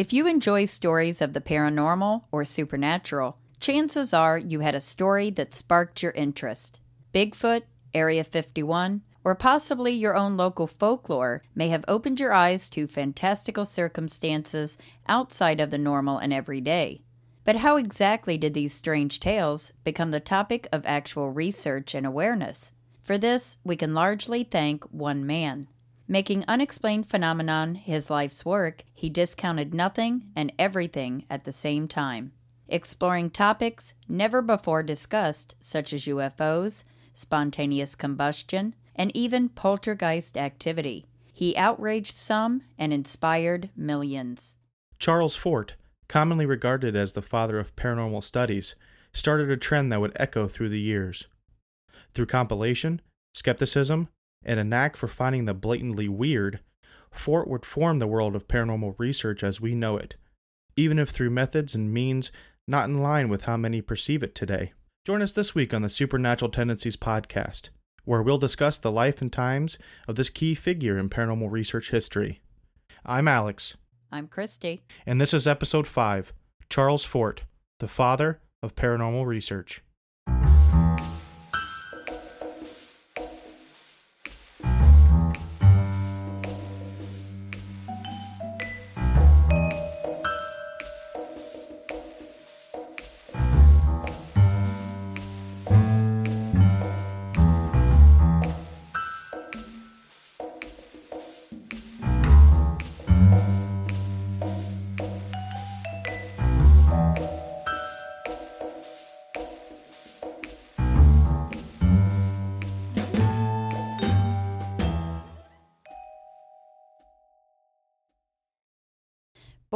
If you enjoy stories of the paranormal or supernatural, chances are you had a story that sparked your interest. Bigfoot, Area 51, or possibly your own local folklore may have opened your eyes to fantastical circumstances outside of the normal and everyday. But how exactly did these strange tales become the topic of actual research and awareness? For this, we can largely thank one man. Making unexplained phenomenon his life's work, he discounted nothing and everything at the same time. Exploring topics never before discussed, such as UFOs, spontaneous combustion, and even poltergeist activity. He outraged some and inspired millions. Charles Fort, commonly regarded as the father of paranormal studies, started a trend that would echo through the years. Through compilation, skepticism, and a knack for finding the blatantly weird, Fort would form the world of paranormal research as we know it, even if through methods and means not in line with how many perceive it today. Join us this week on the Supernatural Tendencies podcast where we'll discuss the life and times of this key figure in paranormal research history. I'm Alex. I'm Christy. And this is episode 5 Charles Fort, the father of paranormal research.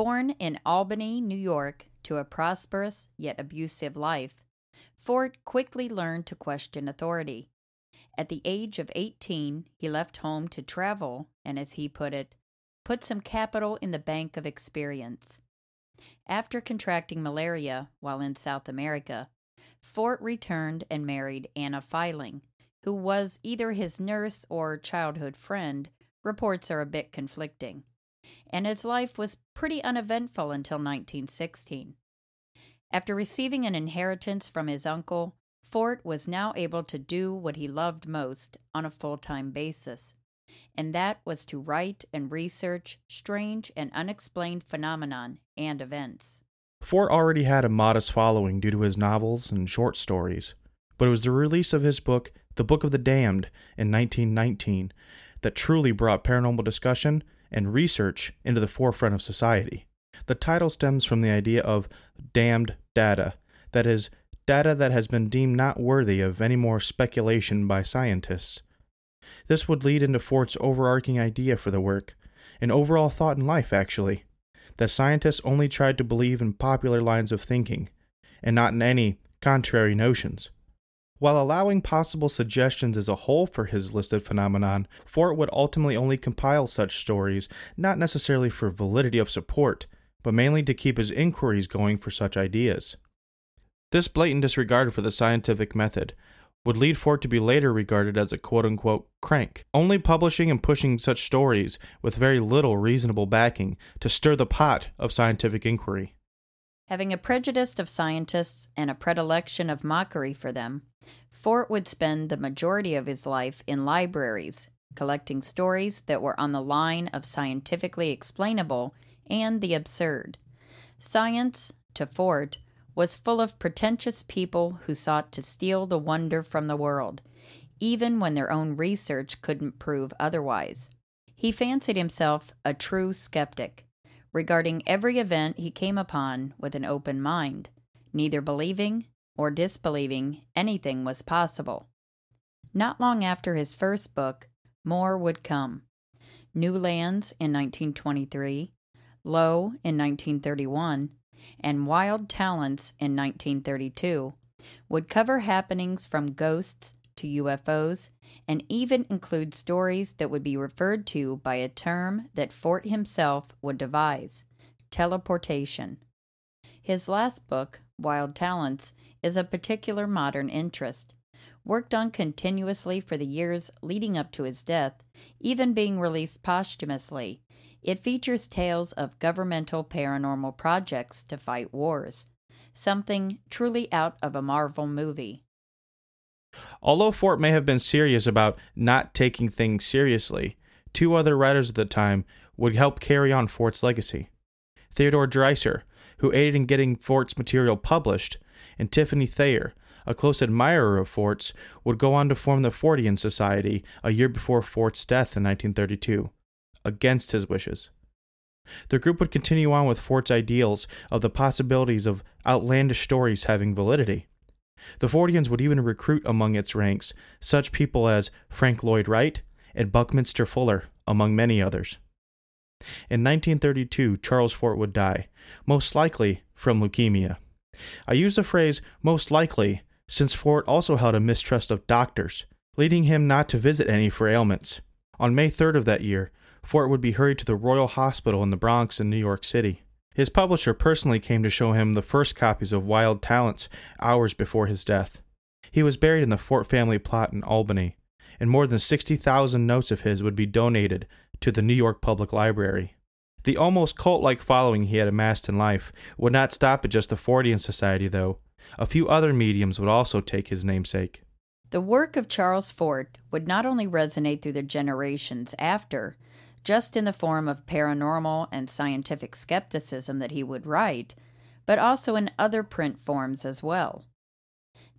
Born in Albany, New York, to a prosperous yet abusive life, Fort quickly learned to question authority. At the age of 18, he left home to travel and, as he put it, put some capital in the bank of experience. After contracting malaria while in South America, Fort returned and married Anna Filing, who was either his nurse or childhood friend. Reports are a bit conflicting and his life was pretty uneventful until 1916. After receiving an inheritance from his uncle, Fort was now able to do what he loved most on a full time basis, and that was to write and research strange and unexplained phenomenon and events. Fort already had a modest following due to his novels and short stories, but it was the release of his book, The Book of the Damned, in 1919 that truly brought paranormal discussion and research into the forefront of society. The title stems from the idea of damned data, that is, data that has been deemed not worthy of any more speculation by scientists. This would lead into Fort's overarching idea for the work, an overall thought in life, actually, that scientists only tried to believe in popular lines of thinking, and not in any contrary notions. While allowing possible suggestions as a whole for his listed phenomenon, Fort would ultimately only compile such stories, not necessarily for validity of support, but mainly to keep his inquiries going for such ideas. This blatant disregard for the scientific method would lead Fort to be later regarded as a quote unquote crank, only publishing and pushing such stories with very little reasonable backing to stir the pot of scientific inquiry. Having a prejudice of scientists and a predilection of mockery for them, Fort would spend the majority of his life in libraries, collecting stories that were on the line of scientifically explainable and the absurd. Science, to Fort, was full of pretentious people who sought to steal the wonder from the world, even when their own research couldn't prove otherwise. He fancied himself a true skeptic regarding every event he came upon with an open mind, neither believing or disbelieving anything was possible. Not long after his first book, more would come. New Lands in 1923, Lo in 1931, and Wild Talents in 1932 would cover happenings from ghosts to UFOs and even include stories that would be referred to by a term that Fort himself would devise teleportation. His last book, Wild Talents, is of particular modern interest. Worked on continuously for the years leading up to his death, even being released posthumously, It features tales of governmental paranormal projects to fight wars, something truly out of a Marvel movie. Although Fort may have been serious about not taking things seriously, two other writers at the time would help carry on Fort's legacy. Theodore Dreiser, who aided in getting Fort's material published, and Tiffany Thayer, a close admirer of Fort's, would go on to form the Fortean Society a year before Fort's death in 1932, against his wishes. The group would continue on with Fort's ideals of the possibilities of outlandish stories having validity. The Forteans would even recruit among its ranks such people as Frank Lloyd Wright and Buckminster Fuller, among many others. In 1932, Charles Fort would die, most likely from leukemia. I use the phrase most likely since Fort also held a mistrust of doctors, leading him not to visit any for ailments. On May 3rd of that year, Fort would be hurried to the Royal Hospital in the Bronx in New York City. His publisher personally came to show him the first copies of Wild Talents hours before his death. He was buried in the Fort family plot in Albany, and more than 60,000 notes of his would be donated to the New York Public Library. The almost cult like following he had amassed in life would not stop at just the Fortean Society, though. A few other mediums would also take his namesake. The work of Charles Fort would not only resonate through the generations after, just in the form of paranormal and scientific skepticism that he would write, but also in other print forms as well.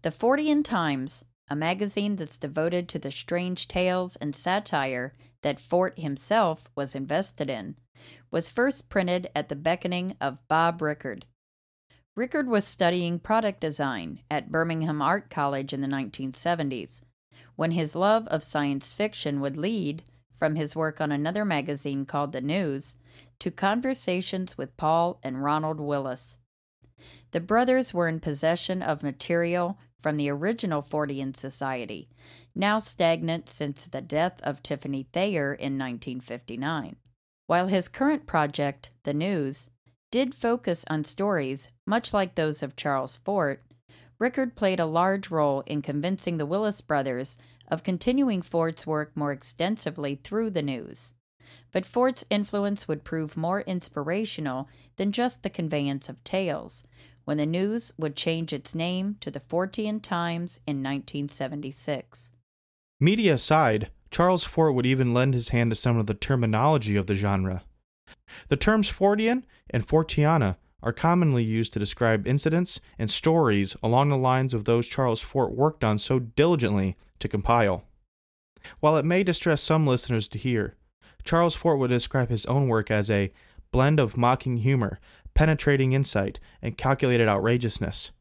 The Fortean Times, a magazine that's devoted to the strange tales and satire that Fort himself was invested in, was first printed at the beckoning of Bob Rickard. Rickard was studying product design at Birmingham Art College in the 1970s, when his love of science fiction would lead, from his work on another magazine called The News, to conversations with Paul and Ronald Willis. The brothers were in possession of material from the original Fortean Society, now stagnant since the death of Tiffany Thayer in 1959. While his current project, The News, did focus on stories much like those of Charles Fort, Rickard played a large role in convincing the Willis brothers of continuing Fort's work more extensively through the news. But Fort's influence would prove more inspirational than just the conveyance of tales, when the news would change its name to the Fortean Times in 1976. Media aside, Charles Fort would even lend his hand to some of the terminology of the genre. The terms Fortean and Forteana are commonly used to describe incidents and stories along the lines of those Charles Fort worked on so diligently to compile. While it may distress some listeners to hear, Charles Fort would describe his own work as a blend of mocking humor, penetrating insight, and calculated outrageousness.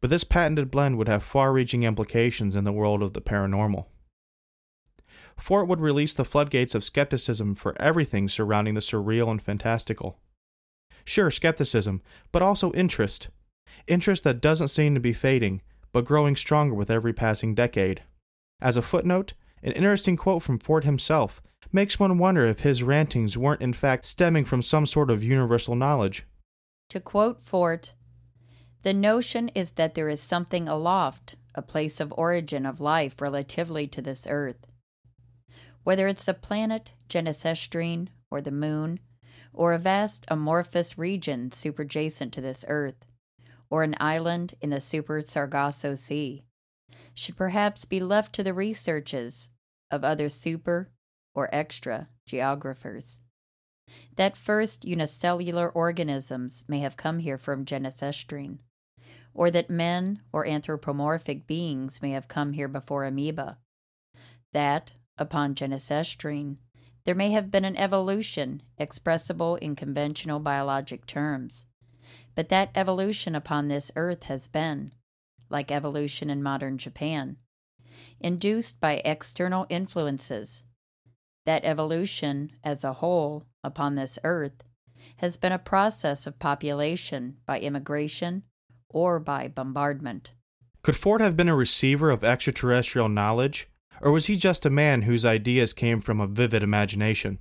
But this patented blend would have far reaching implications in the world of the paranormal. Fort would release the floodgates of skepticism for everything surrounding the surreal and fantastical. Sure, skepticism, but also interest. Interest that doesn't seem to be fading, but growing stronger with every passing decade. As a footnote, an interesting quote from Fort himself makes one wonder if his rantings weren't in fact stemming from some sort of universal knowledge. To quote Fort, the notion is that there is something aloft, a place of origin of life relatively to this earth. Whether it's the planet Genesistrine or the moon, or a vast amorphous region superjacent to this earth, or an island in the Super Sargasso Sea, should perhaps be left to the researches of other super or extra geographers. That first unicellular organisms may have come here from Genesistrine, or that men or anthropomorphic beings may have come here before amoeba. That, upon Genesistrine, there may have been an evolution expressible in conventional biologic terms, but that evolution upon this earth has been, like evolution in modern Japan, induced by external influences. That evolution, as a whole, upon this earth, has been a process of population by immigration or by bombardment. Could Fort have been a receiver of extraterrestrial knowledge or was he just a man whose ideas came from a vivid imagination?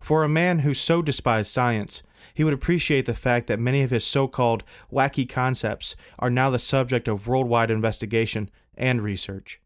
For a man who so despised science, he would appreciate the fact that many of his so called wacky concepts are now the subject of worldwide investigation and research.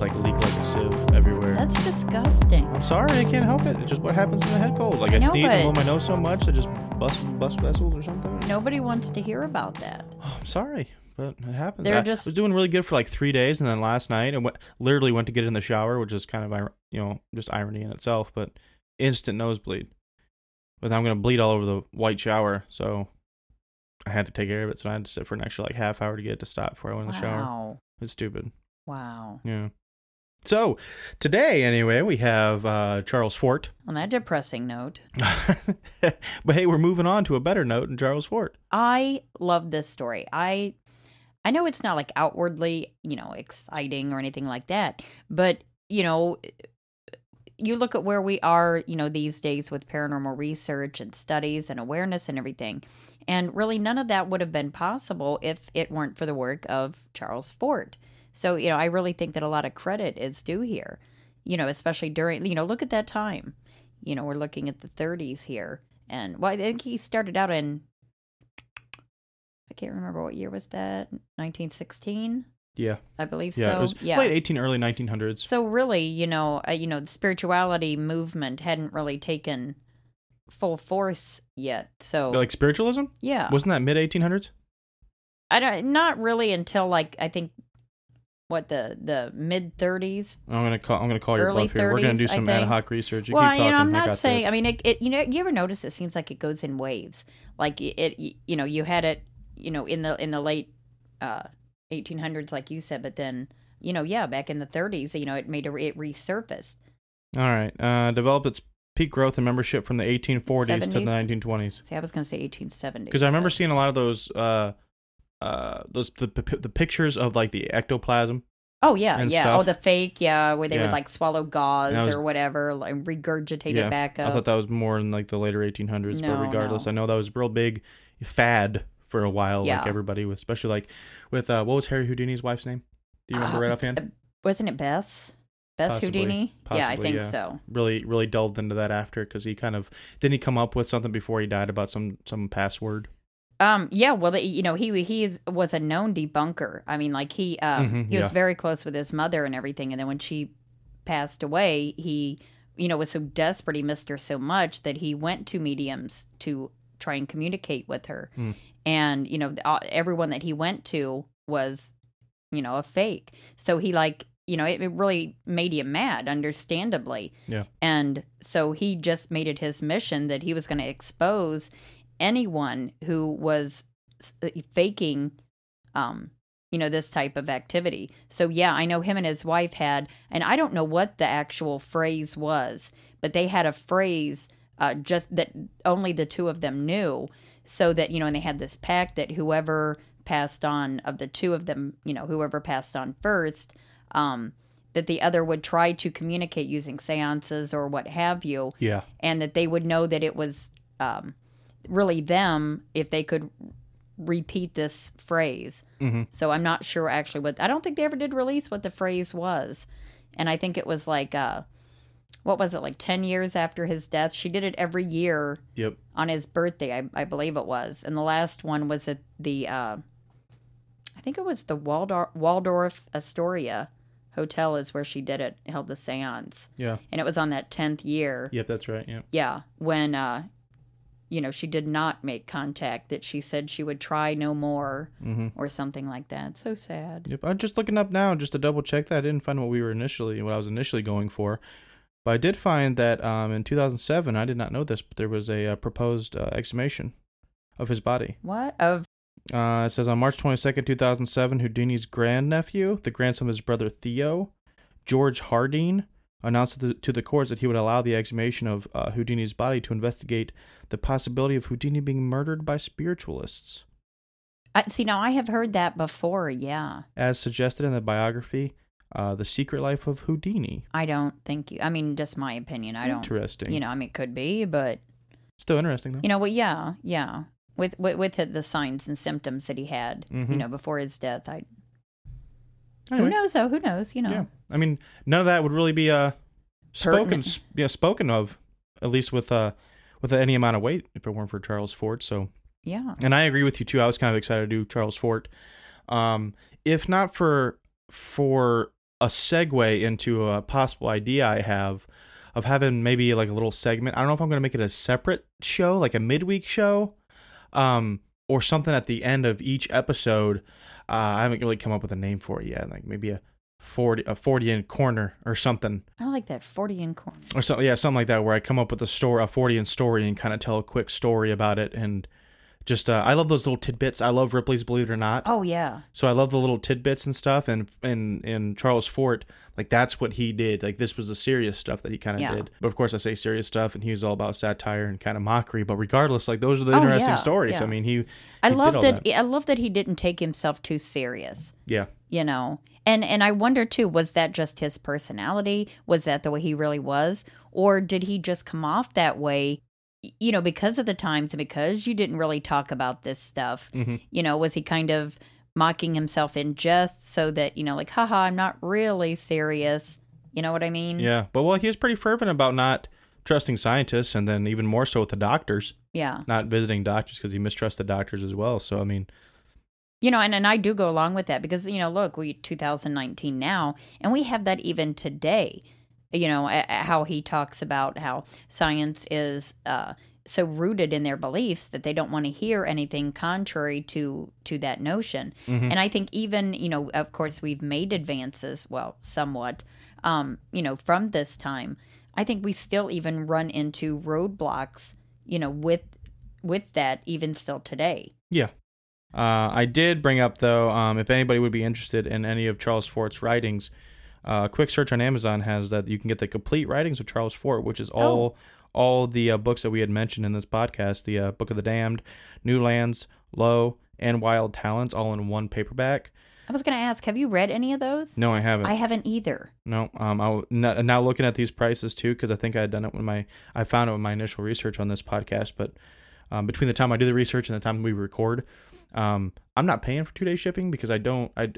like leak like a sieve everywhere. That's disgusting. I'm sorry, I can't help it. It's just what happens in the head cold. Like I I, know, sneeze and blow my nose so much, I just bust bust vessels or something. Nobody wants to hear about that. Oh, I'm sorry, but it happens. They're I just- was doing really good for like three days, and then last night I went, literally went to get in the shower, which is kind of you know just irony in itself, but instant nosebleed. But I'm gonna bleed all over the white shower, so I had to take care of it. So I had to sit for an extra like half hour to get it to stop before I went in the shower. Wow. It's stupid. Wow. Yeah. So today, anyway, we have uh, Charles Fort. On that depressing note, but hey, we're moving on to a better note in Charles Fort. I love this story. I I know it's not like outwardly, you know, exciting or anything like that, but you know, you look at where we are, you know, these days with paranormal research and studies and awareness and everything. And really none of that would have been possible if it weren't for the work of Charles Fort. So, you know, I really think that a lot of credit is due here. You know, especially during, you know, look at that time. You know, we're looking at the 30s here. And well, I think he started out in I can't remember what year was that. 1916, Yeah, I believe yeah, so. it was yeah. late 18, early 1900s. So really, you know, uh, you know, the spirituality movement hadn't really taken full force yet. So like spiritualism, yeah, wasn't that mid 1800s? I don't not really until like I think what the the mid 30s. I'm gonna call. I'm gonna call your bluff here. We're gonna do some ad hoc research. You well, keep you talking. know, I'm not got saying. this. I mean, it, it. You know, you ever notice it seems like it goes in waves. Like it, it you know, you had it, you know, in the in the late uh 1800s, like you said, but then you know, yeah, back in the 30s, you know, it made a, it resurfaced. All right. Uh, developed its peak growth and membership from the 1840s to the 1920s. See, I was to say 1870s. Because I remember but- seeing a lot of those. Uh, uh, those the, the pictures of like the ectoplasm. Oh yeah, yeah. stuff. Oh, the fake, yeah, where they Yeah. would like swallow gauze was- or whatever, like regurgitate Yeah, it back up. I thought that was more in like the later 1800s, No, but regardless, no. I know that was a real big fad for a while. Yeah. Like everybody, with especially like with uh, what was Harry Houdini's wife's name? Do you remember Uh, right offhand? uh, Wasn't it Bess? Bess Possibly. Houdini? yeah, I think yeah. so. Really, really delved into that after because he kind of didn't he come up with something before he died about some some password. Um, yeah, well, you know, he he is, was a known debunker. I mean, like he um, Mhm, he was very close with his mother and everything. And then when she passed away, he you know was so desperate he missed her so much that he went to mediums to try and communicate with her. Hmm. And you know, everyone that he went to was you know a fake. So he like you know it, it really made him mad, understandably. Yeah. And so he just made it his mission that he was going to expose anyone who was uh, faking um you know this type of activity. So yeah i know him and his wife had and i don't know what the actual phrase was but they had a phrase uh just that only the two of them knew. So that you know and they had this pact that whoever passed on of the two of them you know whoever passed on first um that the other would try to communicate using seances or what have you. Yeah, and that they would know that it was um, really them if they could repeat this phrase. hmm So I'm not sure actually what I don't think they ever did release what the phrase was, and I think it was like uh, what was it like ten years after his death? She did it every year yep. on his birthday, I, I believe it was, and the last one was at the uh, I think it was the Waldorf, Waldorf Astoria hotel is where she did it, held the séance, Yeah, and it was on that tenth year yep. That's right. Yeah. yeah when uh you know she did not make contact that she said she would try no more hmm or something like that so sad Yep. I'm just looking up now just to double check that. I didn't find what we were initially, what I was initially going for. But I did find that um, in 2007, I did not know this, but there was a uh, proposed uh, exhumation of his body. what of Uh, it says on March 22nd, 2007, Houdini's grandnephew, the grandson of his brother Theo, George Hardeen, announced to the, to the courts that he would allow the exhumation of uh, Houdini's body to investigate the possibility of Houdini being murdered by spiritualists. I see now i have heard that before yeah As suggested in the biography, uh, The Secret Life of Houdini. i don't think you i mean just my opinion i don't Interesting. you know i mean it could be but Still interesting, though. you know well yeah yeah with with, with the signs and symptoms that he had Mhm. you know before his death i who knows though who knows you know Yeah. I mean, none of that would really be uh, spoken, Pertinent. yeah, spoken of, at least with uh, with any amount of weight, if it weren't for Charles Fort. So yeah and I agree with you too. I was kind of excited to do Charles Fort. Um, if not for for a segue into a possible idea I have of having maybe like a little segment. I don't know if I'm going to make it a separate show, like a midweek show, um, or something at the end of each episode. Uh, I haven't really come up with a name for it yet. Like maybe a forty a Fortean corner or something, I like that Fortean corner. or something. Yeah, something like that, where I come up with a story, a Fortean story, and kind of tell a quick story about it. And just uh, I love those little tidbits. I love Ripley's Believe It or Not. Oh, yeah. So I love the little tidbits and stuff. And and and Charles Fort, like that's what he did. Like this was the serious stuff that he kind of Yeah. did. But of course, I say serious stuff, and he was all about satire and kind of mockery. But regardless, like those are the Oh, interesting yeah, stories. yeah. I mean, he. I he did love all that, I love that he didn't take himself too serious. Yeah. you know and and i wonder too was that just his personality was that the way he really was or did he just come off that way you know because of the times and because you didn't really talk about this stuff Mhm. you know was he kind of mocking himself in jest so that you know like haha i'm not really serious you know what i mean Yeah. But well, he was pretty fervent about not trusting scientists, and then even more so with the doctors, yeah not visiting doctors because he mistrusted doctors as well. So I mean, you know and, and i do go along with that because you know look we 2019 now and we have that even today you know a- a- how he talks about how science is uh so rooted in their beliefs that they don't want to hear anything contrary to to that notion Mhm. and i think even you know of course we've made advances well somewhat um you know from this time i think we still even run into roadblocks you know with with that even still today yeah. Uh, I did bring up though, um, if anybody would be interested in any of Charles Fort's writings, uh, a quick search on Amazon has that you can get the complete writings of Charles Fort, which is all all the uh, books that we had mentioned in this podcast: the uh, Book of the Damned, New Lands, Lo, and Wild Talents, all in one paperback. I was going to ask, have you read any of those? No, I haven't. I haven't either. No, um, I now, now looking at these prices too because I think I had done it when my I found it with my initial research on this podcast. But um, between the time I do the research and the time we record, um, I'm not paying for two day shipping because I don't I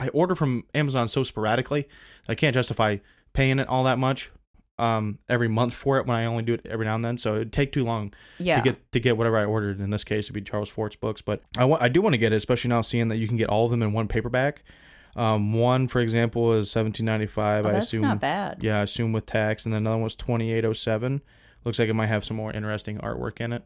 I order from Amazon so sporadically I can't justify paying it all that much um every month for it when I only do it every now and then. So it'd take too long Yeah. to get to get whatever I ordered. In this case, it'd be Charles Fort's books, but I want I do want to get it, especially now seeing that you can get all of them in one paperback. Um, one, for example, is seventeen ninety five. Oh, I that's assume, not bad. yeah, I assume with tax, and then another one was twenty eight oh seven. Looks like it might have some more interesting artwork in it.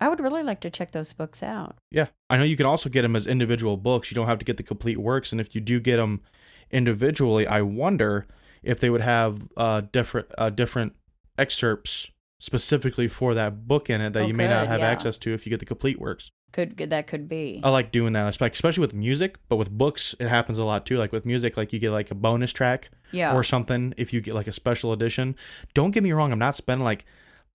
I would really like to check those books out. Yeah, I know you can also get them as individual books. You don't have to get the complete works, and if you do get them individually, I wonder if they would have uh different uh different excerpts specifically for that book in it that Oh, you may not have yeah. access to if you get the complete works. Could that could be? I like doing that, especially with music. But with books, it happens a lot too. Like with music, like you get like a bonus track yeah. or something if you get like a special edition. Don't get me wrong, I'm not spending like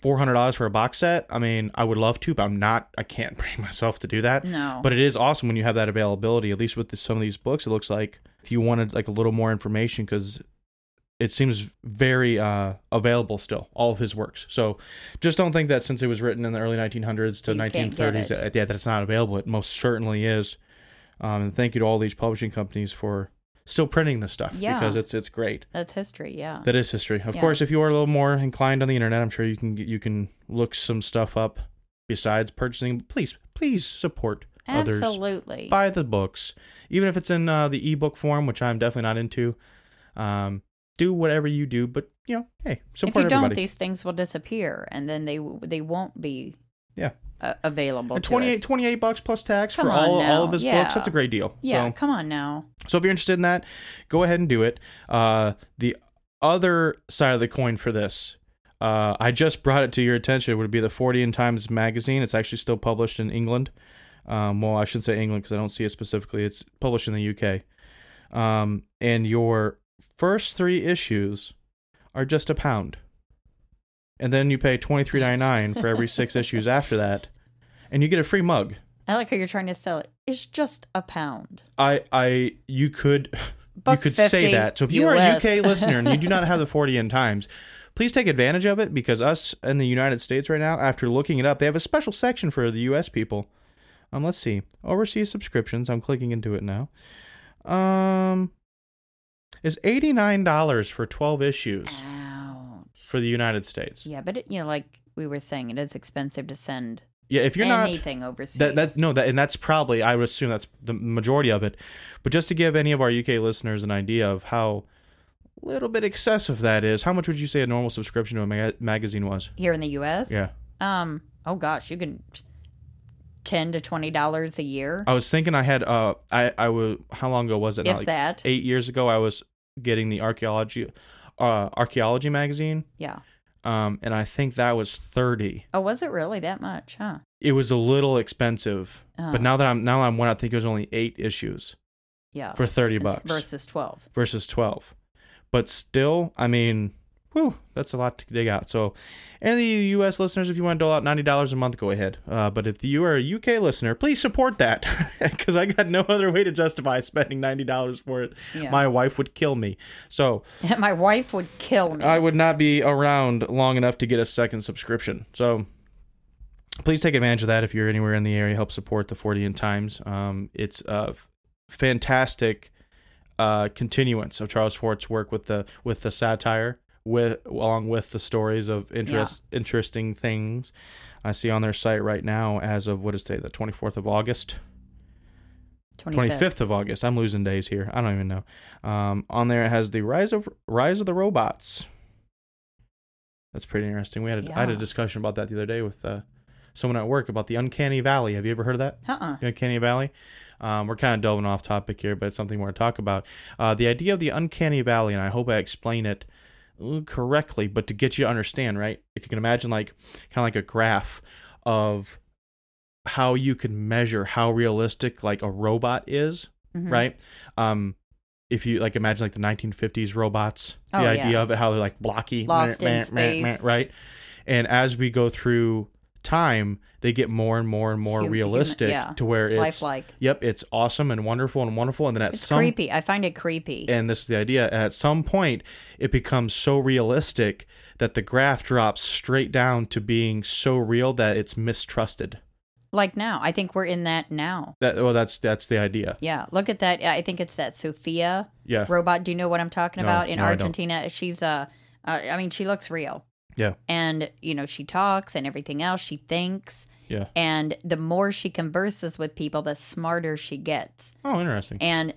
four hundred dollars for a box set. I mean, I would love to, but I'm not. I can't bring myself to do that. no. But it is awesome when you have that availability. At least with this, some of these books, it looks like if you wanted like a little more information, because it seems very uh, available still, all of his works. So just don't think that since it was written in the early 1900s to You 1930s, that, yeah, that it's not available. It most certainly is. Um, and thank you to all these publishing companies for still printing this stuff Yeah. because it's it's great. That's history. Yeah. That is history. Of Yeah. course, if you are a little more inclined on the internet, I'm sure you can you can look some stuff up besides purchasing. Please, please support others Absolutely. buy the books, even if it's in uh, the ebook form, which I'm definitely not into. Um, do whatever you do, but you know, hey, support. if you don't, everybody. these things will disappear, and then they they won't be Yeah. Uh, available. And to 28, us. 28 bucks plus tax Come for all, all of his Yeah. books. That's a great deal. Yeah. So, Come on now. so if you're interested in that, go ahead and do it. Uh, the other side of the coin for this, uh, I just brought it to your attention. It would be the Fortean Times magazine. It's actually still published in England. Um, well, I should say England because I don't see it specifically. It's published in the UK. Um, and your first three issues are just a pound. And then you pay twenty three ninety nine for every six issues after that, and you get a free mug. I like how you're trying to sell it. It's just a pound. I I you could Buck you could 50 say that. So if you are a UK listener and you do not have the Fortean Times, please take advantage of it because us in the United States right now, after looking it up, they have a special section for the US people. Um, let's see. Overseas subscriptions. I'm clicking into it now. Um, is $89 for 12 issues Ouch. For the United States. Yeah, but it, you know, like we were saying, it is expensive to send Yeah, if you're not anything overseas. that that no that and that's probably I would assume that's the majority of it. But just to give any of our UK listeners an idea of how little bit excessive that is, how much would you say a normal subscription to a ma- magazine was? here in the U.S. Yeah. Um. Oh gosh, you can ten to twenty dollars a year. I was thinking I had uh I I was how long ago was it? If like that. eight years ago. I was getting the archaeology uh archaeology magazine. Yeah. Um, and I think that was thirty. Oh, was it really that much? Huh. It was a little expensive, Oh, but now that I'm now I'm one, I think it was only eight issues yeah. for thirty bucks versus twelve. versus twelve. But still, I mean, whew, that's a lot to dig out. So, any U.S. listeners, if you want to dole out ninety dollars a month, go ahead. Uh, but if you are a UK listener, please support that because I got no other way to justify spending ninety dollars for it. Yeah. My wife would kill me. So My wife would kill me. I would not be around long enough to get a second subscription. So please take advantage of that if you're anywhere in the area. Help support the Fortean Times. Um, it's a fantastic uh, continuance of Charles Fort's work with the with the satire, with along with the stories of interest interesting things. I see on their site right now, as of what is today, the 24th of August. 25th. 25th of August. I'm losing days here. I don't even know. Um, on there it has the rise of rise of the robots. That's pretty interesting. We had a, I had a discussion about that the other day with uh, someone at work about the uncanny valley. Have you ever heard of that? Uh-uh. The uncanny valley. Um, we're kind of delving off topic here, but it's something we're going to talk about. Uh, the idea of the uncanny valley, and I hope I explain it correctly, but to get you to understand, right? If you can imagine, like kind of like a graph of how you can measure how realistic like a robot is Mhm. right? Um, if you like imagine like the 1950s robots, the Oh, idea yeah. of it, how they're like blocky, Lost meh, in meh, meh, meh, space. right? And as we go through time, they get more and more and more human- realistic yeah. to where it's Lifelike. yep, it's awesome and wonderful and wonderful, and then at It's some creepy. I find it creepy. and this is the idea. And at some point, it becomes so realistic that the graph drops straight down to being so real that it's mistrusted. like now, I think we're in that now. That well, that's that's the idea. Yeah, look at that. I think it's that Sophia Yeah, robot. Do you know what I'm talking No, about? In no, Argentina, she's uh, uh, I mean, she looks real. Yeah. And you know, she talks and everything else. She thinks, yeah. and the more she converses with people, the smarter she gets. Oh, interesting. And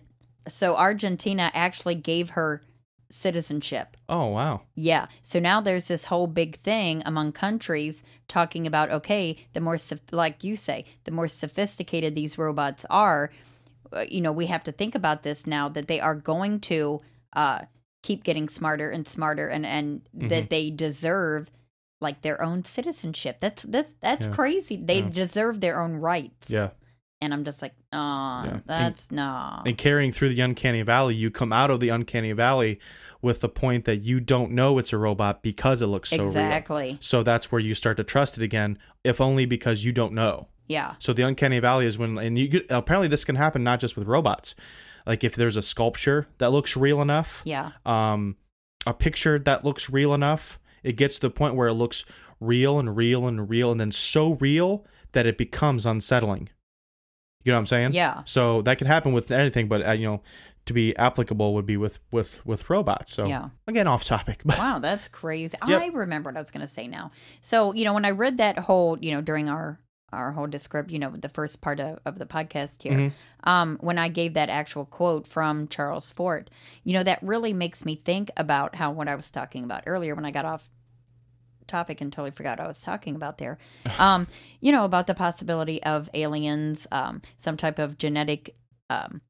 so Argentina actually gave her citizenship. Oh, wow. Yeah. So now there's this whole big thing among countries talking about okay, the more like you say, the more sophisticated these robots are, uh, you know, we have to think about this now that they are going to uh keep getting smarter and smarter and and Mm-hmm. that they deserve like their own citizenship. That's that's that's Yeah. crazy. They Yeah. deserve their own rights. Yeah. And I'm just like, oh, Yeah. That's no. and carrying through the uncanny valley you come out of the uncanny valley with the point that you don't know it's a robot because it looks so real exactly. so that's where you start to trust it again if only because you don't know Yeah. so the uncanny valley is when and you get, apparently this can happen not just with robots like if there's a sculpture that looks real enough Yeah. um a picture that looks real enough it gets to the point where it looks real and real and real and then so real that it becomes unsettling you know what i'm saying Yeah. so that can happen with anything, but uh, you know, to be applicable would be with with with robots. So Yeah. again, off topic, but Wow, that's crazy. Yep. I remember what I was going to say now. So, you know, when I read that whole, you know, during our our whole description, you know, the first part of, of the podcast here, Mhm. um, when I gave that actual quote from Charles Fort, you know, that really makes me think about how what I was talking about earlier when I got off topic and totally forgot what I was talking about there. Um, you know, about the possibility of aliens, um, some type of genetic, um,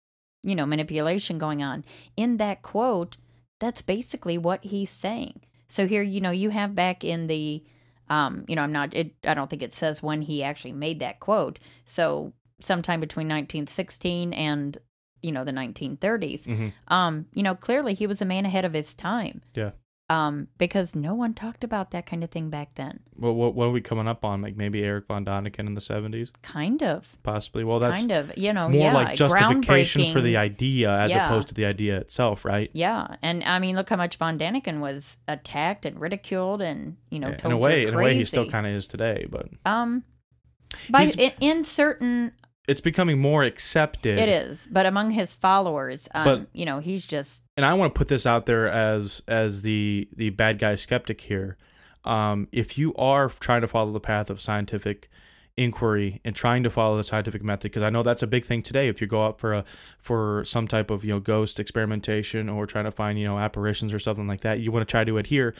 you know, manipulation going on. In that quote, that's basically what he's saying. So here, you know, you have back in the, um, you know, I'm not, it, I don't think it says when he actually made that quote. So sometime between 1916 and, you know, the 1930s. Mhm. Um, you know, clearly he was a man ahead of his time. Yeah. Um, because no one talked about that kind of thing back then. Well, what what are we coming up on? Like maybe Eric von Daniken in the seventies, Kind of. possibly. Well, that's kind of. You know, more yeah. like justification for the idea as Yeah. opposed to the idea itself, right? Yeah, and I mean, look how much Von Daniken was attacked and ridiculed, and you know, Yeah, in a way, in a way, he still kind of is today, but um, by in, in certain it's becoming more accepted. it is, but among his followers, um, But- you know, he's just and I want to put this out there as as the the bad guy skeptic here. Um, if you are trying to follow the path of scientific inquiry and trying to follow the scientific method because I know that's a big thing today if you go out for a for some type of you know ghost experimentation or trying to find you know apparitions or something like that you want to try to adhere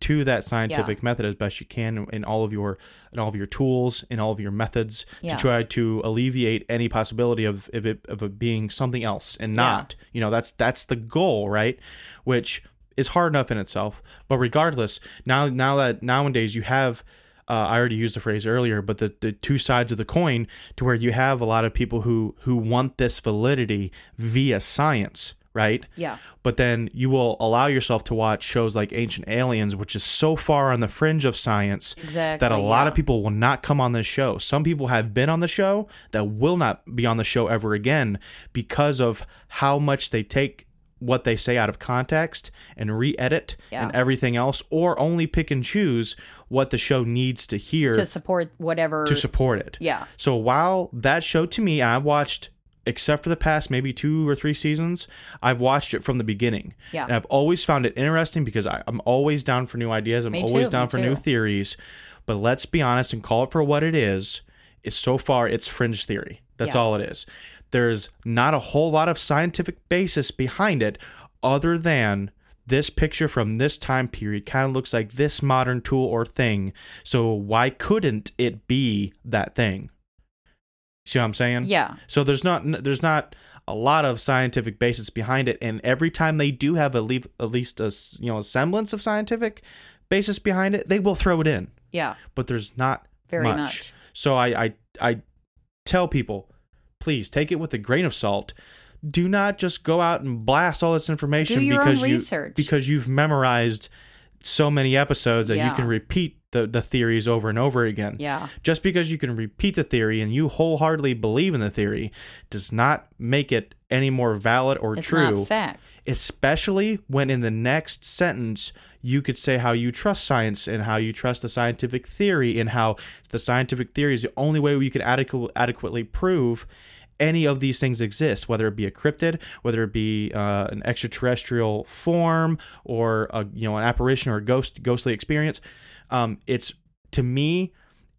to that scientific Yeah. method as best you can in all of your in all of your tools in all of your methods Yeah. to try to alleviate any possibility of of it, of it being something else and not you know that's that's the goal right which is hard enough in itself but regardless now now that nowadays you have uh, I already used the phrase earlier, but the, the two sides of the coin to where you have a lot of people who who want this validity via science, right? Yeah. But then you will allow yourself to watch shows like Ancient Aliens, which is so far on the fringe of science Exactly. that a lot of people will not come on this show. Some people have been on the show that will not be on the show ever again because of how much they take what they say out of context and re-edit Yeah. and everything else or only pick and choose what the show needs to hear to support whatever. to support it. yeah. So while that show to me, I've watched except for the past maybe two or three seasons, I've watched it from the beginning. Yeah. And I've always found it interesting because I, I'm always down for new ideas. I'm Me always too, down for new theories. But let's be honest and call it for what it is. Is so far it's fringe theory. That's Yeah. all it is. There's not a whole lot of scientific basis behind it other than this picture from this time period kind of looks like this modern tool or thing. So why couldn't it be that thing? See what I'm saying? Yeah. So there's not there's not a lot of scientific basis behind it, and every time they do have a leave, at least a you know a semblance of scientific basis behind it, they will throw it in. Yeah. But there's not Very much. much. So I, I I tell people, please take it with a grain of salt. Do not just go out and blast all this information Do your own because you research. because you've memorized so many episodes that you can repeat the, the theories over and over again. Yeah. Just because you can repeat the theory and you wholeheartedly believe in the theory does not make it any more valid or It's true. fact. Especially when in the next sentence you could say how you trust science and how you trust the scientific theory and how the scientific theory is the only way we can adequ- adequately prove any of these things exist, whether it be a cryptid, whether it be uh, an extraterrestrial form or a you know an apparition or a ghost ghostly experience. Um, it's to me,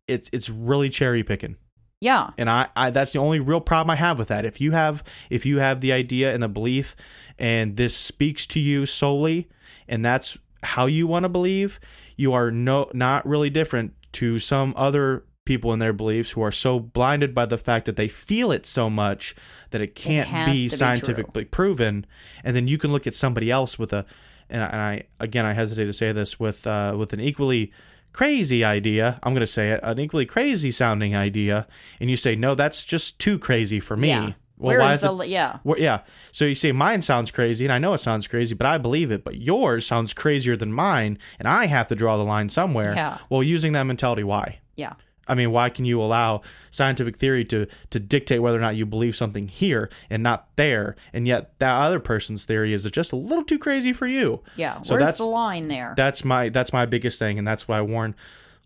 it's it's really cherry picking Yeah. and I, I that's the only real problem I have with that. If you have if you have the idea and the belief and this speaks to you solely and that's how you want to believe, you are no not really different to some other people in their beliefs who are so blinded by the fact that they feel it so much that it can't has be to be scientifically proven and then you can look at somebody else with a and I, and I again I hesitate to say this with uh, with an equally crazy idea I'm going to say it an equally crazy sounding idea and you say no that's just too crazy for me Yeah. well Where why is is the it yeah? well, yeah. So you say mine sounds crazy, and I know it sounds crazy, but I believe it. But yours sounds crazier than mine, and I have to draw the line somewhere. Yeah. Well, using that mentality, why? Yeah. I mean, why can you allow scientific theory to to dictate whether or not you believe something here and not there, and yet that other person's theory is just a little too crazy for you? Yeah. So Where's that's- the line there? That's my that's my biggest thing, and that's what I warn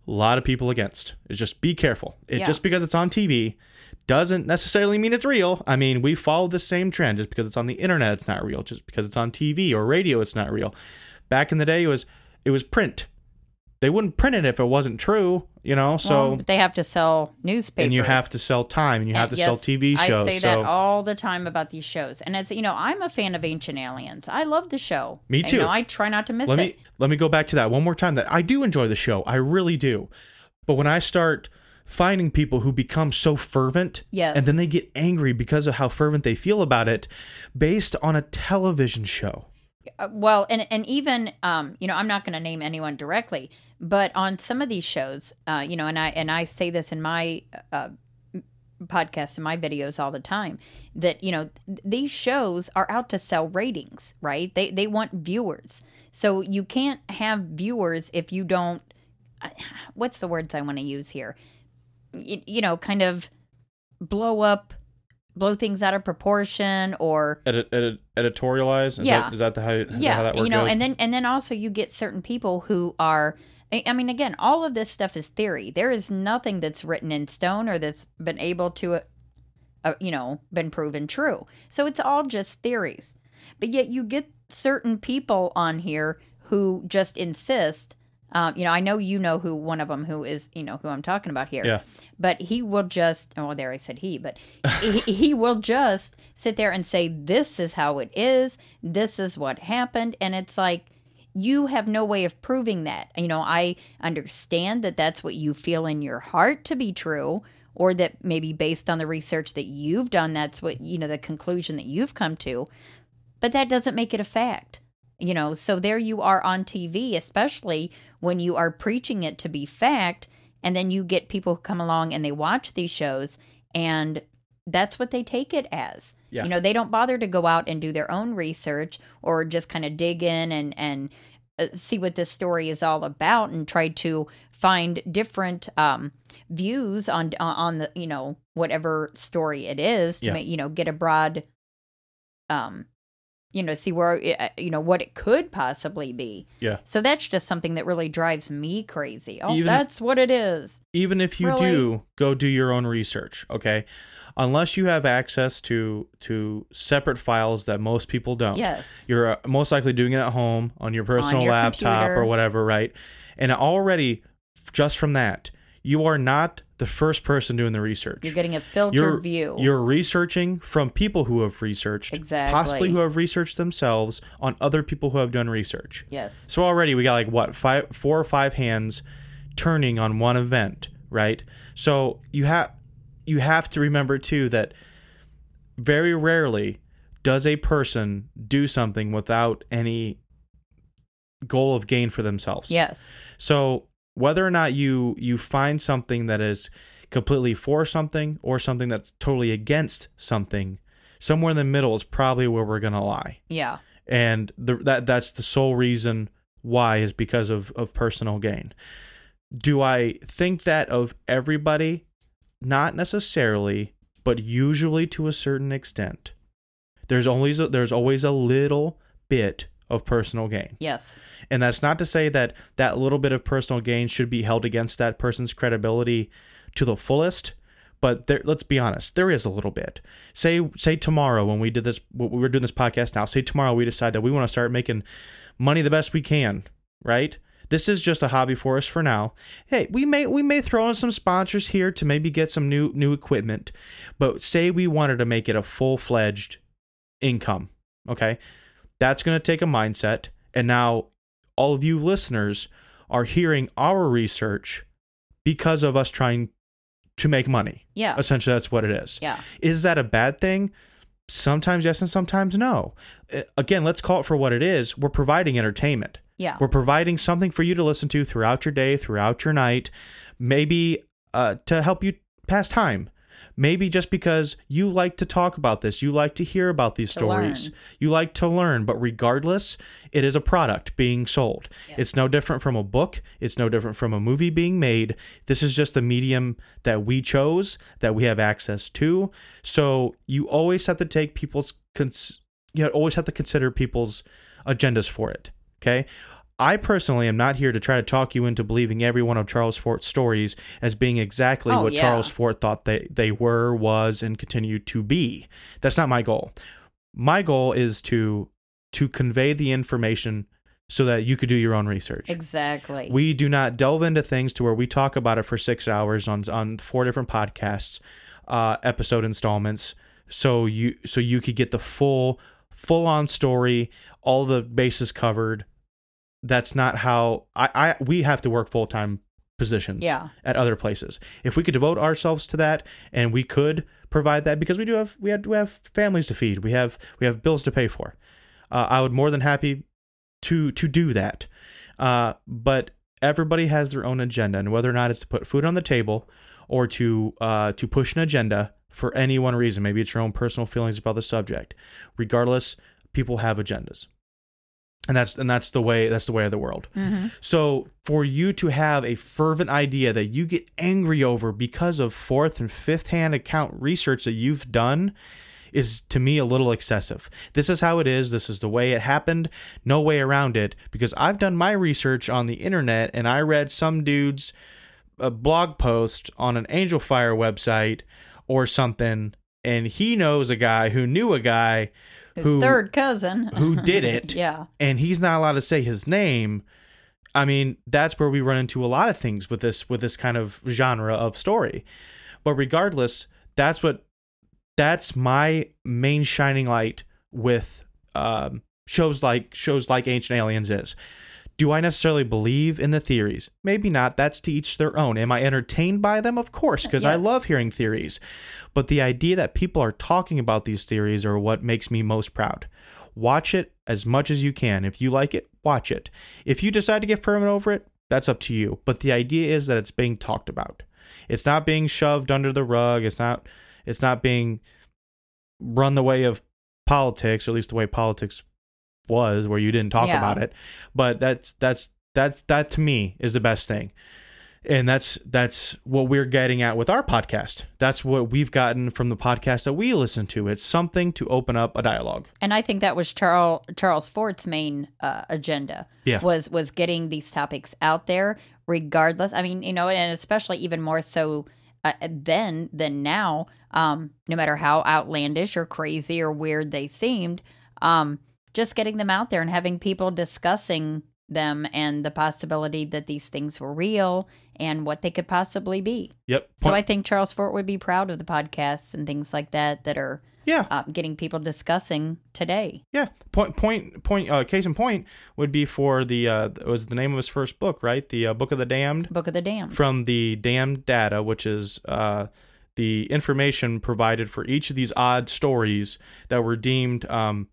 a lot of people against. Is just be careful. It Yeah. just because it's on TV doesn't necessarily mean it's real. I mean, we follow the same trend. Just because it's on the internet, it's not real. Just because it's on TV or radio, it's not real. Back in the day, it was it was print. They wouldn't print it if it wasn't true, you know. So Well, but they have to sell newspapers. and you have to sell time, and you have to And sell TV shows. I say so that all the time about these shows, and as you know, I'm a fan of Ancient Aliens. I love the show. Me And, too. You know, I try not to miss let it. me let me go back to that one more time that I do enjoy the show. I really do. But when I start finding people who become so fervent Yes. and then they get angry because of how fervent they feel about it based on a television show. Uh, well, and and even um, you know, I'm not going to name anyone directly, but on some of these shows, uh, you know, and I and I say this in my uh, podcasts and my videos all the time that you know th- these shows are out to sell ratings, right? They they want viewers, so you can't have viewers if you don't. What's the words I want to use here? You, you know, kind of blow up, blow things out of proportion, or Edit, edit, editorialize? Is Yeah. that is that the how, yeah how that you know goes? and then and then also you get certain people who are I mean, again, all of this stuff is theory. There is nothing that's written in stone or that's been able to, uh, uh, you know, been proven true. So it's all just theories. But yet you get certain people on here who just insist Um, you know, I know you know who one of them who is, you know, who I'm talking about here. Yeah. But he will just, oh, there I said he, but he, he will just sit there and say, this is how it is. This is what happened. And it's like, you have no way of proving that. You know, I understand that that's what you feel in your heart to be true, or that maybe based on the research that you've done, that's what, you know, the conclusion that you've come to. But that doesn't make it a fact. You know, so there you are on TV, especially when you are preaching it to be fact, and then you get people who come along and they watch these shows and that's what they take it as. Yeah. You know, they don't bother to go out and do their own research or just kind of dig in and and uh, see what this story is all about and try to find different um, views on on the you know whatever story it is to Yeah. make you know get a broad um you know see where uh, you know what it could possibly be Yeah. so that's just something that really drives me crazy oh Even- that's what it is even if you Really? do go do your own research okay unless you have access to to separate files that most people don't yes you're uh, most likely doing it at home on your personal your laptop computer. or whatever right and already just from that you are not the first person doing the research you're getting a filtered you're, view You're researching from people who have researched, Exactly. possibly who have researched themselves on other people who have done research. yes So already we got like what five, four or five hands turning on one event, right? So you have you have to remember too that very rarely does a person do something without any goal of gain for themselves. yes So whether or not you you find something that is completely for something or something that's totally against something, somewhere in the middle is probably where we're gonna lie. yeah And the, that that's the sole reason why is because of of personal gain. Do I think that of everybody? Not necessarily, but usually to a certain extent. There's always a, there's always a little bit of personal gain. yes And that's not to say that that little bit of personal gain should be held against that person's credibility to the fullest. But there, let's be honest, there is a little bit. Say, say tomorrow when we did this, we were doing this podcast now. Say tomorrow we decide that we want to start making money the best we can, right? This is just a hobby for us for now. Hey, we may we may throw in some sponsors here to maybe get some new new equipment, but say we wanted to make it a full fledged income, okay? That's going to take a mindset. And now all of you listeners are hearing our research because of us trying to make money. yeah Essentially, that's what it is. yeah Is that a bad thing? Sometimes yes, and sometimes no. Uh, Again, let's call it for what it is. We're providing entertainment. Yeah We're providing something for you to listen to throughout your day, throughout your night, maybe uh, to help you pass time. Maybe just because you like to talk about this, you like to hear about these To stories, learn. you like to learn, but regardless, it is a product being sold. It's no different from a book, it's no different from a movie being made. This is just the medium that we chose, that we have access to. So you always have to take people's cons- you always have to consider people's agendas for it. Okay. I personally am not here to try to talk you into believing every one of Charles Fort's stories as being exactly Oh, what yeah. Charles Fort thought they, they were, was, and continue to be. That's not my goal. My goal is to to convey the information so that you could do your own research. exactly We do not delve into things to where we talk about it for six hours on on four different podcasts, uh, episode installments. So you so you could get the full full on story, all the bases covered. That's not how I, I we have to work full time positions Yeah. at other places. If we could devote ourselves to that and we could provide that because we do have we have we have families to feed, we have we have bills to pay for. Uh, I would more than happy to to do that. Uh, but everybody has their own agenda, and whether or not it's to put food on the table or to uh, to push an agenda for any one reason, maybe it's your own personal feelings about the subject. Regardless, people have agendas, and that's and that's the way that's the way of the world. mm-hmm. So for you to have a fervent idea that you get angry over because of fourth and fifth hand account research that you've done is to me a little excessive. This is how it is. This is the way it happened. No way around it because I've done my research on the internet and I read some dude's uh blog post on an Angelfire website or something and he knows a guy who knew a guy his who third cousin who did it yeah and he's not allowed to say his name I mean, that's where we run into a lot of things with this with this kind of genre of story. But regardless, that's what that's my main shining light with um, shows like shows like Ancient Aliens is. Do I necessarily believe in the theories? Maybe not. That's to each their own. Am I entertained by them? Of course, because I love hearing theories. But the idea that people are talking about these theories are what makes me most proud. Watch it as much as you can. If you like it, watch it. If you decide to get firm over it, that's up to you. But the idea is that it's being talked about. It's not being shoved under the rug. It's not it's not being run the way of politics, or at least the way politics was, where you didn't talk Yeah. about it. But that's that's that's that to me is the best thing. And that's that's what we're getting at with our podcast. That's what we've gotten from the podcast that we listen to. It's something to open up a dialogue. And I think that was Charles Charles Fort's main uh, agenda. Yeah. Was was getting these topics out there, regardless. I mean, you know, and especially even more so uh, then than now. Um, no matter how outlandish or crazy or weird they seemed, um, just getting them out there and having people discussing them and the possibility that these things were real and what they could possibly be. Yep. So I think Charles Fort would be proud of the podcasts and things like that that are yeah. uh, getting people discussing today. Yeah. Point point point uh case in point would be for the uh was the name of his first book, right? The uh, Book of the Damned. Book of the Damned. from the damned data, which is uh, the information provided for each of these odd stories that were deemed um,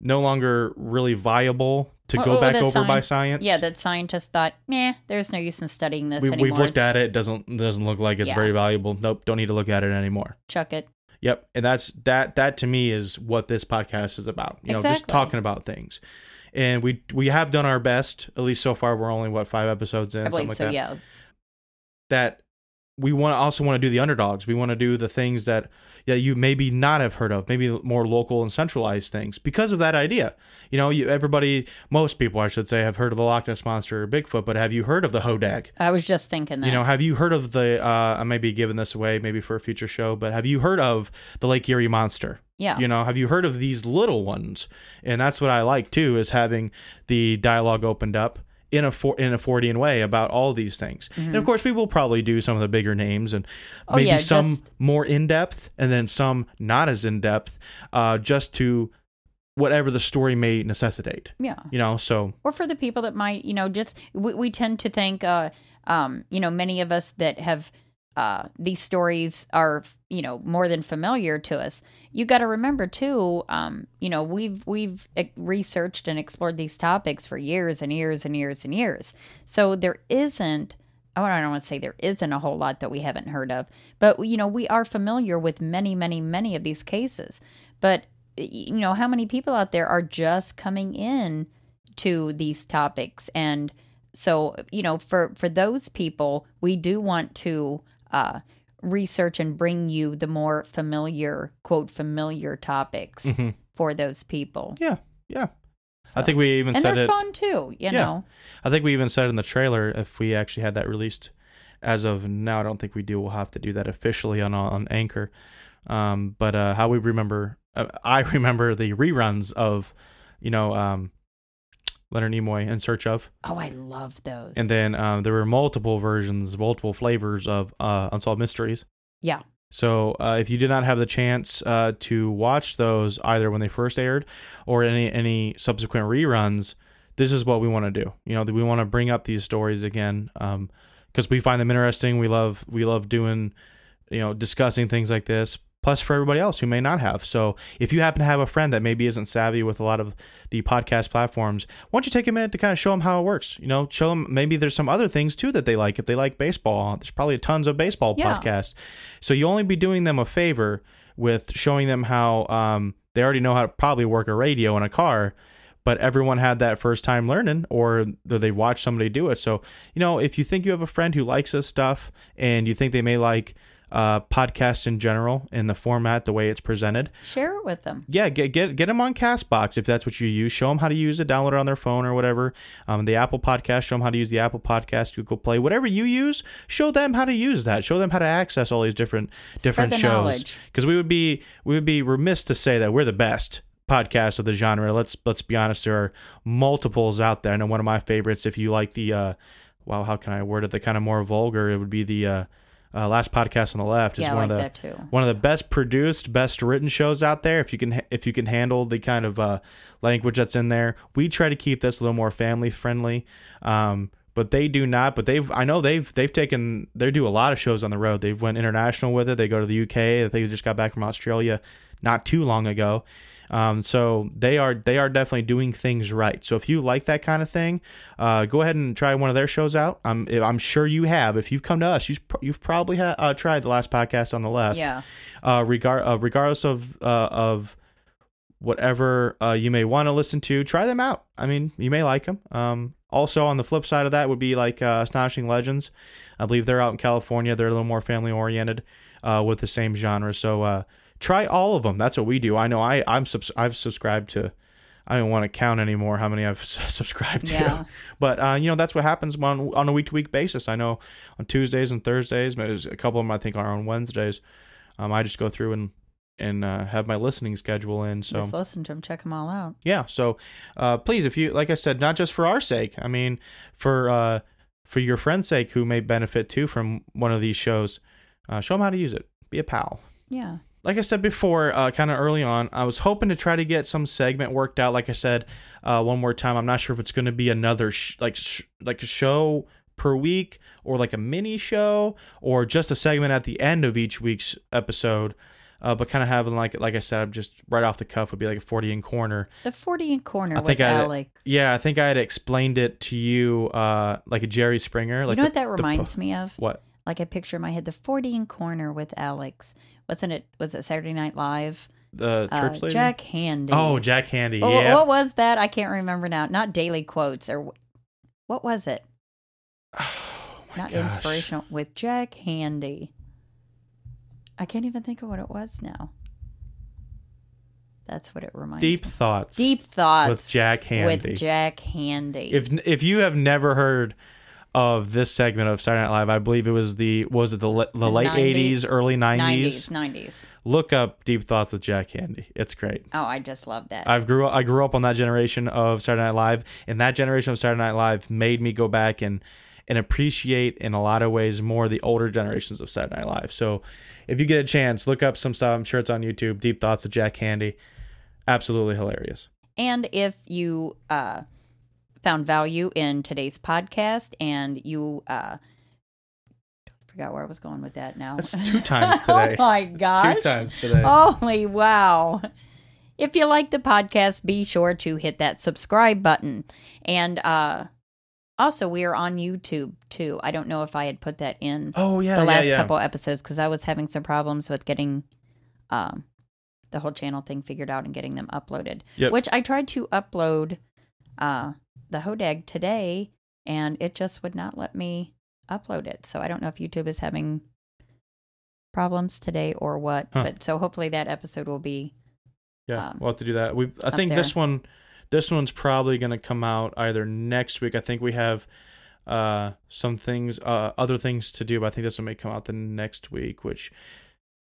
no longer really viable to go or back over by science. Yeah, that scientists thought, nah, there's no use in studying this we, anymore. we've looked at It's- it. It doesn't doesn't look like it's Yeah. very valuable. Nope, don't need to look at it anymore. Chuck it. Yep, and that's that. That to me is what this podcast is about. You know, just talking about things. And we we have done our best. At least so far, we're only what five episodes in, I something believe like so, that. yeah. that we want to also want to do the underdogs. We want to do the things that yeah you maybe not have heard of, maybe more local and centralized things because of that idea. You know, you, everybody, most people, I should say, have heard of the Loch Ness monster or Bigfoot, but have you heard of the Hodag? I was just thinking that. You know, have you heard of the? Uh, I may be giving this away, maybe for a future show, but have you heard of the Lake Erie monster? yeah. You know, have you heard of these little ones? And that's what I like too, is having the dialogue opened up in a for, in a Fortean way about all these things. And of course, we will probably do some of the bigger names and Mm-hmm. Oh, maybe yeah, some just- more in depth, and then some not as in depth, uh, just to whatever the story may necessitate. yeah. You know, so Or for the people that might, you know, just, we, we tend to think, uh, um, you know, many of us that have, uh, these stories are, you know, more than familiar to us. You got to remember too, um, you know, we've we've eh, researched and explored these topics for years and years and years and years. So there isn't oh, I don't want to say there isn't a whole lot that we haven't heard of, but you know, we are familiar with many, many, many of these cases. But you know, how many people out there are just coming in to these topics and so you know for for those people we do want to uh research and bring you the more familiar quote familiar topics Mhm. for those people yeah, yeah. I think we even and said they're it. fun too you Yeah. know I think we even said in the trailer if we actually had that released. As of now, I don't think we do. We'll have to do that officially on on Anchor. Um, but uh, how we remember, uh, I remember the reruns of, you know, um, Leonard Nimoy in Search of, oh i love those and then um, there were multiple versions, multiple flavors of uh, Unsolved Mysteries. yeah So uh, if you did not have the chance uh, to watch those either when they first aired or any any subsequent reruns, this is what we want to do. You know, we want to bring up these stories again because we find them interesting. We love we love doing you know discussing things like this. Plus, for everybody else who may not have. So, if you happen to have a friend that maybe isn't savvy with a lot of the podcast platforms, why don't you take a minute to kind of show them how it works? You know, show them maybe there's some other things too that they like. If they like baseball, there's probably tons of baseball Yeah. podcasts. So you only be doing them a favor with showing them how um, they already know how to probably work a radio in a car, but everyone had that first time learning or they watched somebody do it. So, you know, if you think you have a friend who likes this stuff and you think they may like uh, podcasts in general in the format, the way it's presented, share it with them yeah, get get get them on Castbox if that's what you use. Show them how to use it, download it on their phone or whatever. Um, the Apple Podcast, show them how to use the Apple Podcast, Google Play, whatever you use. Show them how to use that. Show them how to access all these different different the shows. Because we would be we would be remiss to say that we're the best. podcasts of the genre. Let's let's be honest, there are multiples out there. I know one of my favorites. If you like the, uh, wow, how can I word it? The kind of more vulgar, it would be the uh, uh, last podcast on the left. Is Yeah, one like of the one of the best produced, best written shows out there. If you can, if you can handle the kind of uh, language that's in there, we try to keep this a little more family friendly. Um, but they do not. But they've, I know they've they've taken they do a lot of shows on the road. They've went international with it. They go to the UK. They just got back from Australia not too long ago. Um, so they are they are definitely doing things right. So if you like that kind of thing, uh, go ahead and try one of their shows out. I'm I'm sure you have. If you've come to us, you've you've probably ha- uh, tried the last podcast on the left Yeah. uh, regard uh, regardless of uh, of whatever uh, you may want to listen to, try them out. I mean, you may like them. Um, also, on the flip side of that would be like uh, Astonishing Legends. I believe they're out in California. They're a little more family oriented uh, with the same genre. So uh, try all of them. That's what we do. I know I I'm subs- I've subscribed to. I don't want to count anymore how many I've s- subscribed to. Yeah. But uh, you know that's what happens on on a week to week basis. I know on Tuesdays and Thursdays, there's a couple of them I think are on Wednesdays. Um, I just go through and and uh, have my listening schedule in. So Just listen to them. Check them all out. yeah, so uh, please, if you like I said, not just for our sake. I mean, for uh, for your friend's sake who may benefit too from one of these shows, uh, show them how to use it. Be a pal Yeah. Like I said before, uh, kind of early on, I was hoping to try to get some segment worked out. Like I said, uh, one more time, I'm not sure if it's going to be another sh- like sh- like a show per week or like a mini show or just a segment at the end of each week's episode. Uh, but kind of having like like I said, I'm just right off the cuff would be like a Fortean corner. The Fortean corner I with think I- Alex. Yeah, I think I had explained it to you uh, like a Jerry Springer. Like you know the- what that the reminds me of? What? Like I picture in my head the Fortean corner with Alex. Wasn't it? Was it Saturday Night Live? The Uh, church lady? Jack Handey. Oh, Jack Handey. What- yeah. What was that? I can't remember now. Not daily quotes or what was it? Oh, my Not gosh. inspirational with Jack Handey. I can't even think of what it was now. That's what it reminds Deep me. Deep thoughts. Deep thoughts with Jack Handey. with Jack Handey. if if you have never heard of this segment of Saturday Night Live, I believe it was the was it the, the, The late 90s eighties, early nineties. 90s, 90s. Look up Deep Thoughts with Jack Handey. It's great. Oh, I just love that. I've grew I grew up on that generation of Saturday Night Live, and that generation of Saturday Night Live made me go back and and appreciate in a lot of ways more the older generations of Saturday Night Live. So if you get a chance, look up some stuff. I'm sure it's on YouTube. Deep Thoughts with Jack Handey. Absolutely hilarious. And if you uh, found value in today's podcast and you uh, forgot where I was going with that now. That's two times today. oh my Two times today. Holy wow. If you like the podcast, be sure to hit that subscribe button. And uh, also, we are on YouTube too. I don't know if I had put that in Oh yeah, the yeah, last yeah. couple episodes because I was having some problems with getting um, the whole channel thing figured out and getting them uploaded. Yep. Which I tried to upload uh, the Hodag today, and it just would not let me upload it. So I don't know if YouTube is having problems today or what. Huh. But so hopefully that episode will be Yeah, um, we'll have to do that. We I think this one this one's probably going to come out either next week. I think we have uh some things uh other things to do, but I think this one may come out the next week, which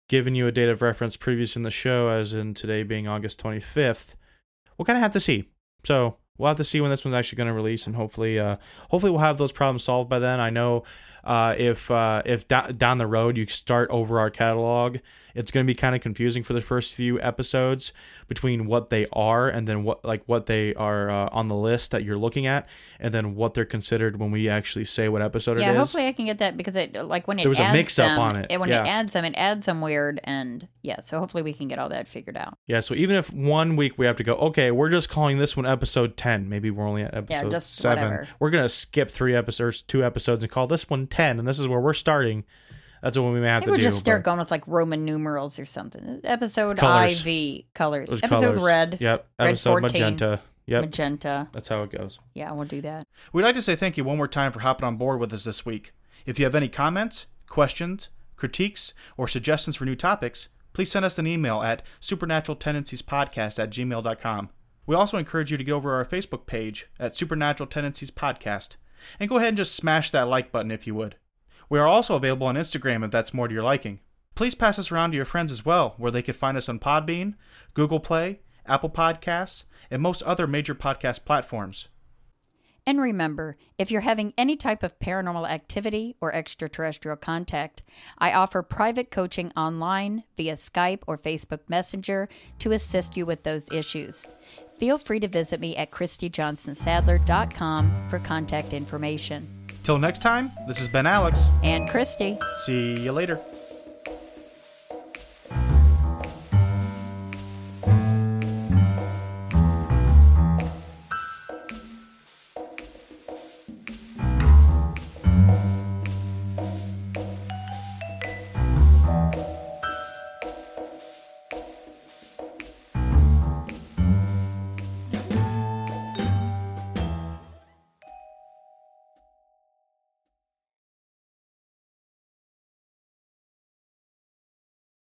giving you a date of reference previous in the show as in today being August 25th. We'll kind of have to see. So, we'll have to see when this one's actually going to release and hopefully uh hopefully we'll have those problems solved by then. I know uh, if uh, if da- down the road you start over our catalog, it's going to be kind of confusing for the first few episodes between what they are and then what like what they are uh, on the list that you're looking at, and then what they're considered when we actually say what episode yeah. it is. Hopefully I can get that because it like when it There was a adds mix-up on it, When yeah. it adds them, it adds them weird, and yeah. So hopefully we can get all that figured out. Yeah, so even if one week we have to go, okay, we're just calling this one episode 10. Maybe we're only at episode just 7. whatever. We're going to skip three episodes, two episodes, and call this one 10. And this is where we're starting. That's what we may have Maybe to we'll do. just start but going with like Roman numerals or something. Episode Colors. IV colors. those Episode colors. red, Yep. red Episode 14. magenta. Yep. magenta. That's how it goes. Yeah, we'll do that. We'd like to say thank you one more time for hopping on board with us this week. If you have any comments, questions, critiques, or suggestions for new topics, please send us an email at supernaturaltendenciespodcast at gmail.com. We also encourage you to go over our Facebook page at Supernatural Tendencies Podcast and go ahead and just smash that like button if you would. We are also available on Instagram if that's more to your liking. Please pass us around to your friends as well, where they can find us on Podbean, Google Play, Apple Podcasts, and most other major podcast platforms. And remember, if you're having any type of paranormal activity or extraterrestrial contact, I offer private coaching online via Skype or Facebook Messenger to assist you with those issues. Feel free to visit me at ChristyJohnsonSadler.com for contact information. Till next time, this has been Alex. And Christy. See you later.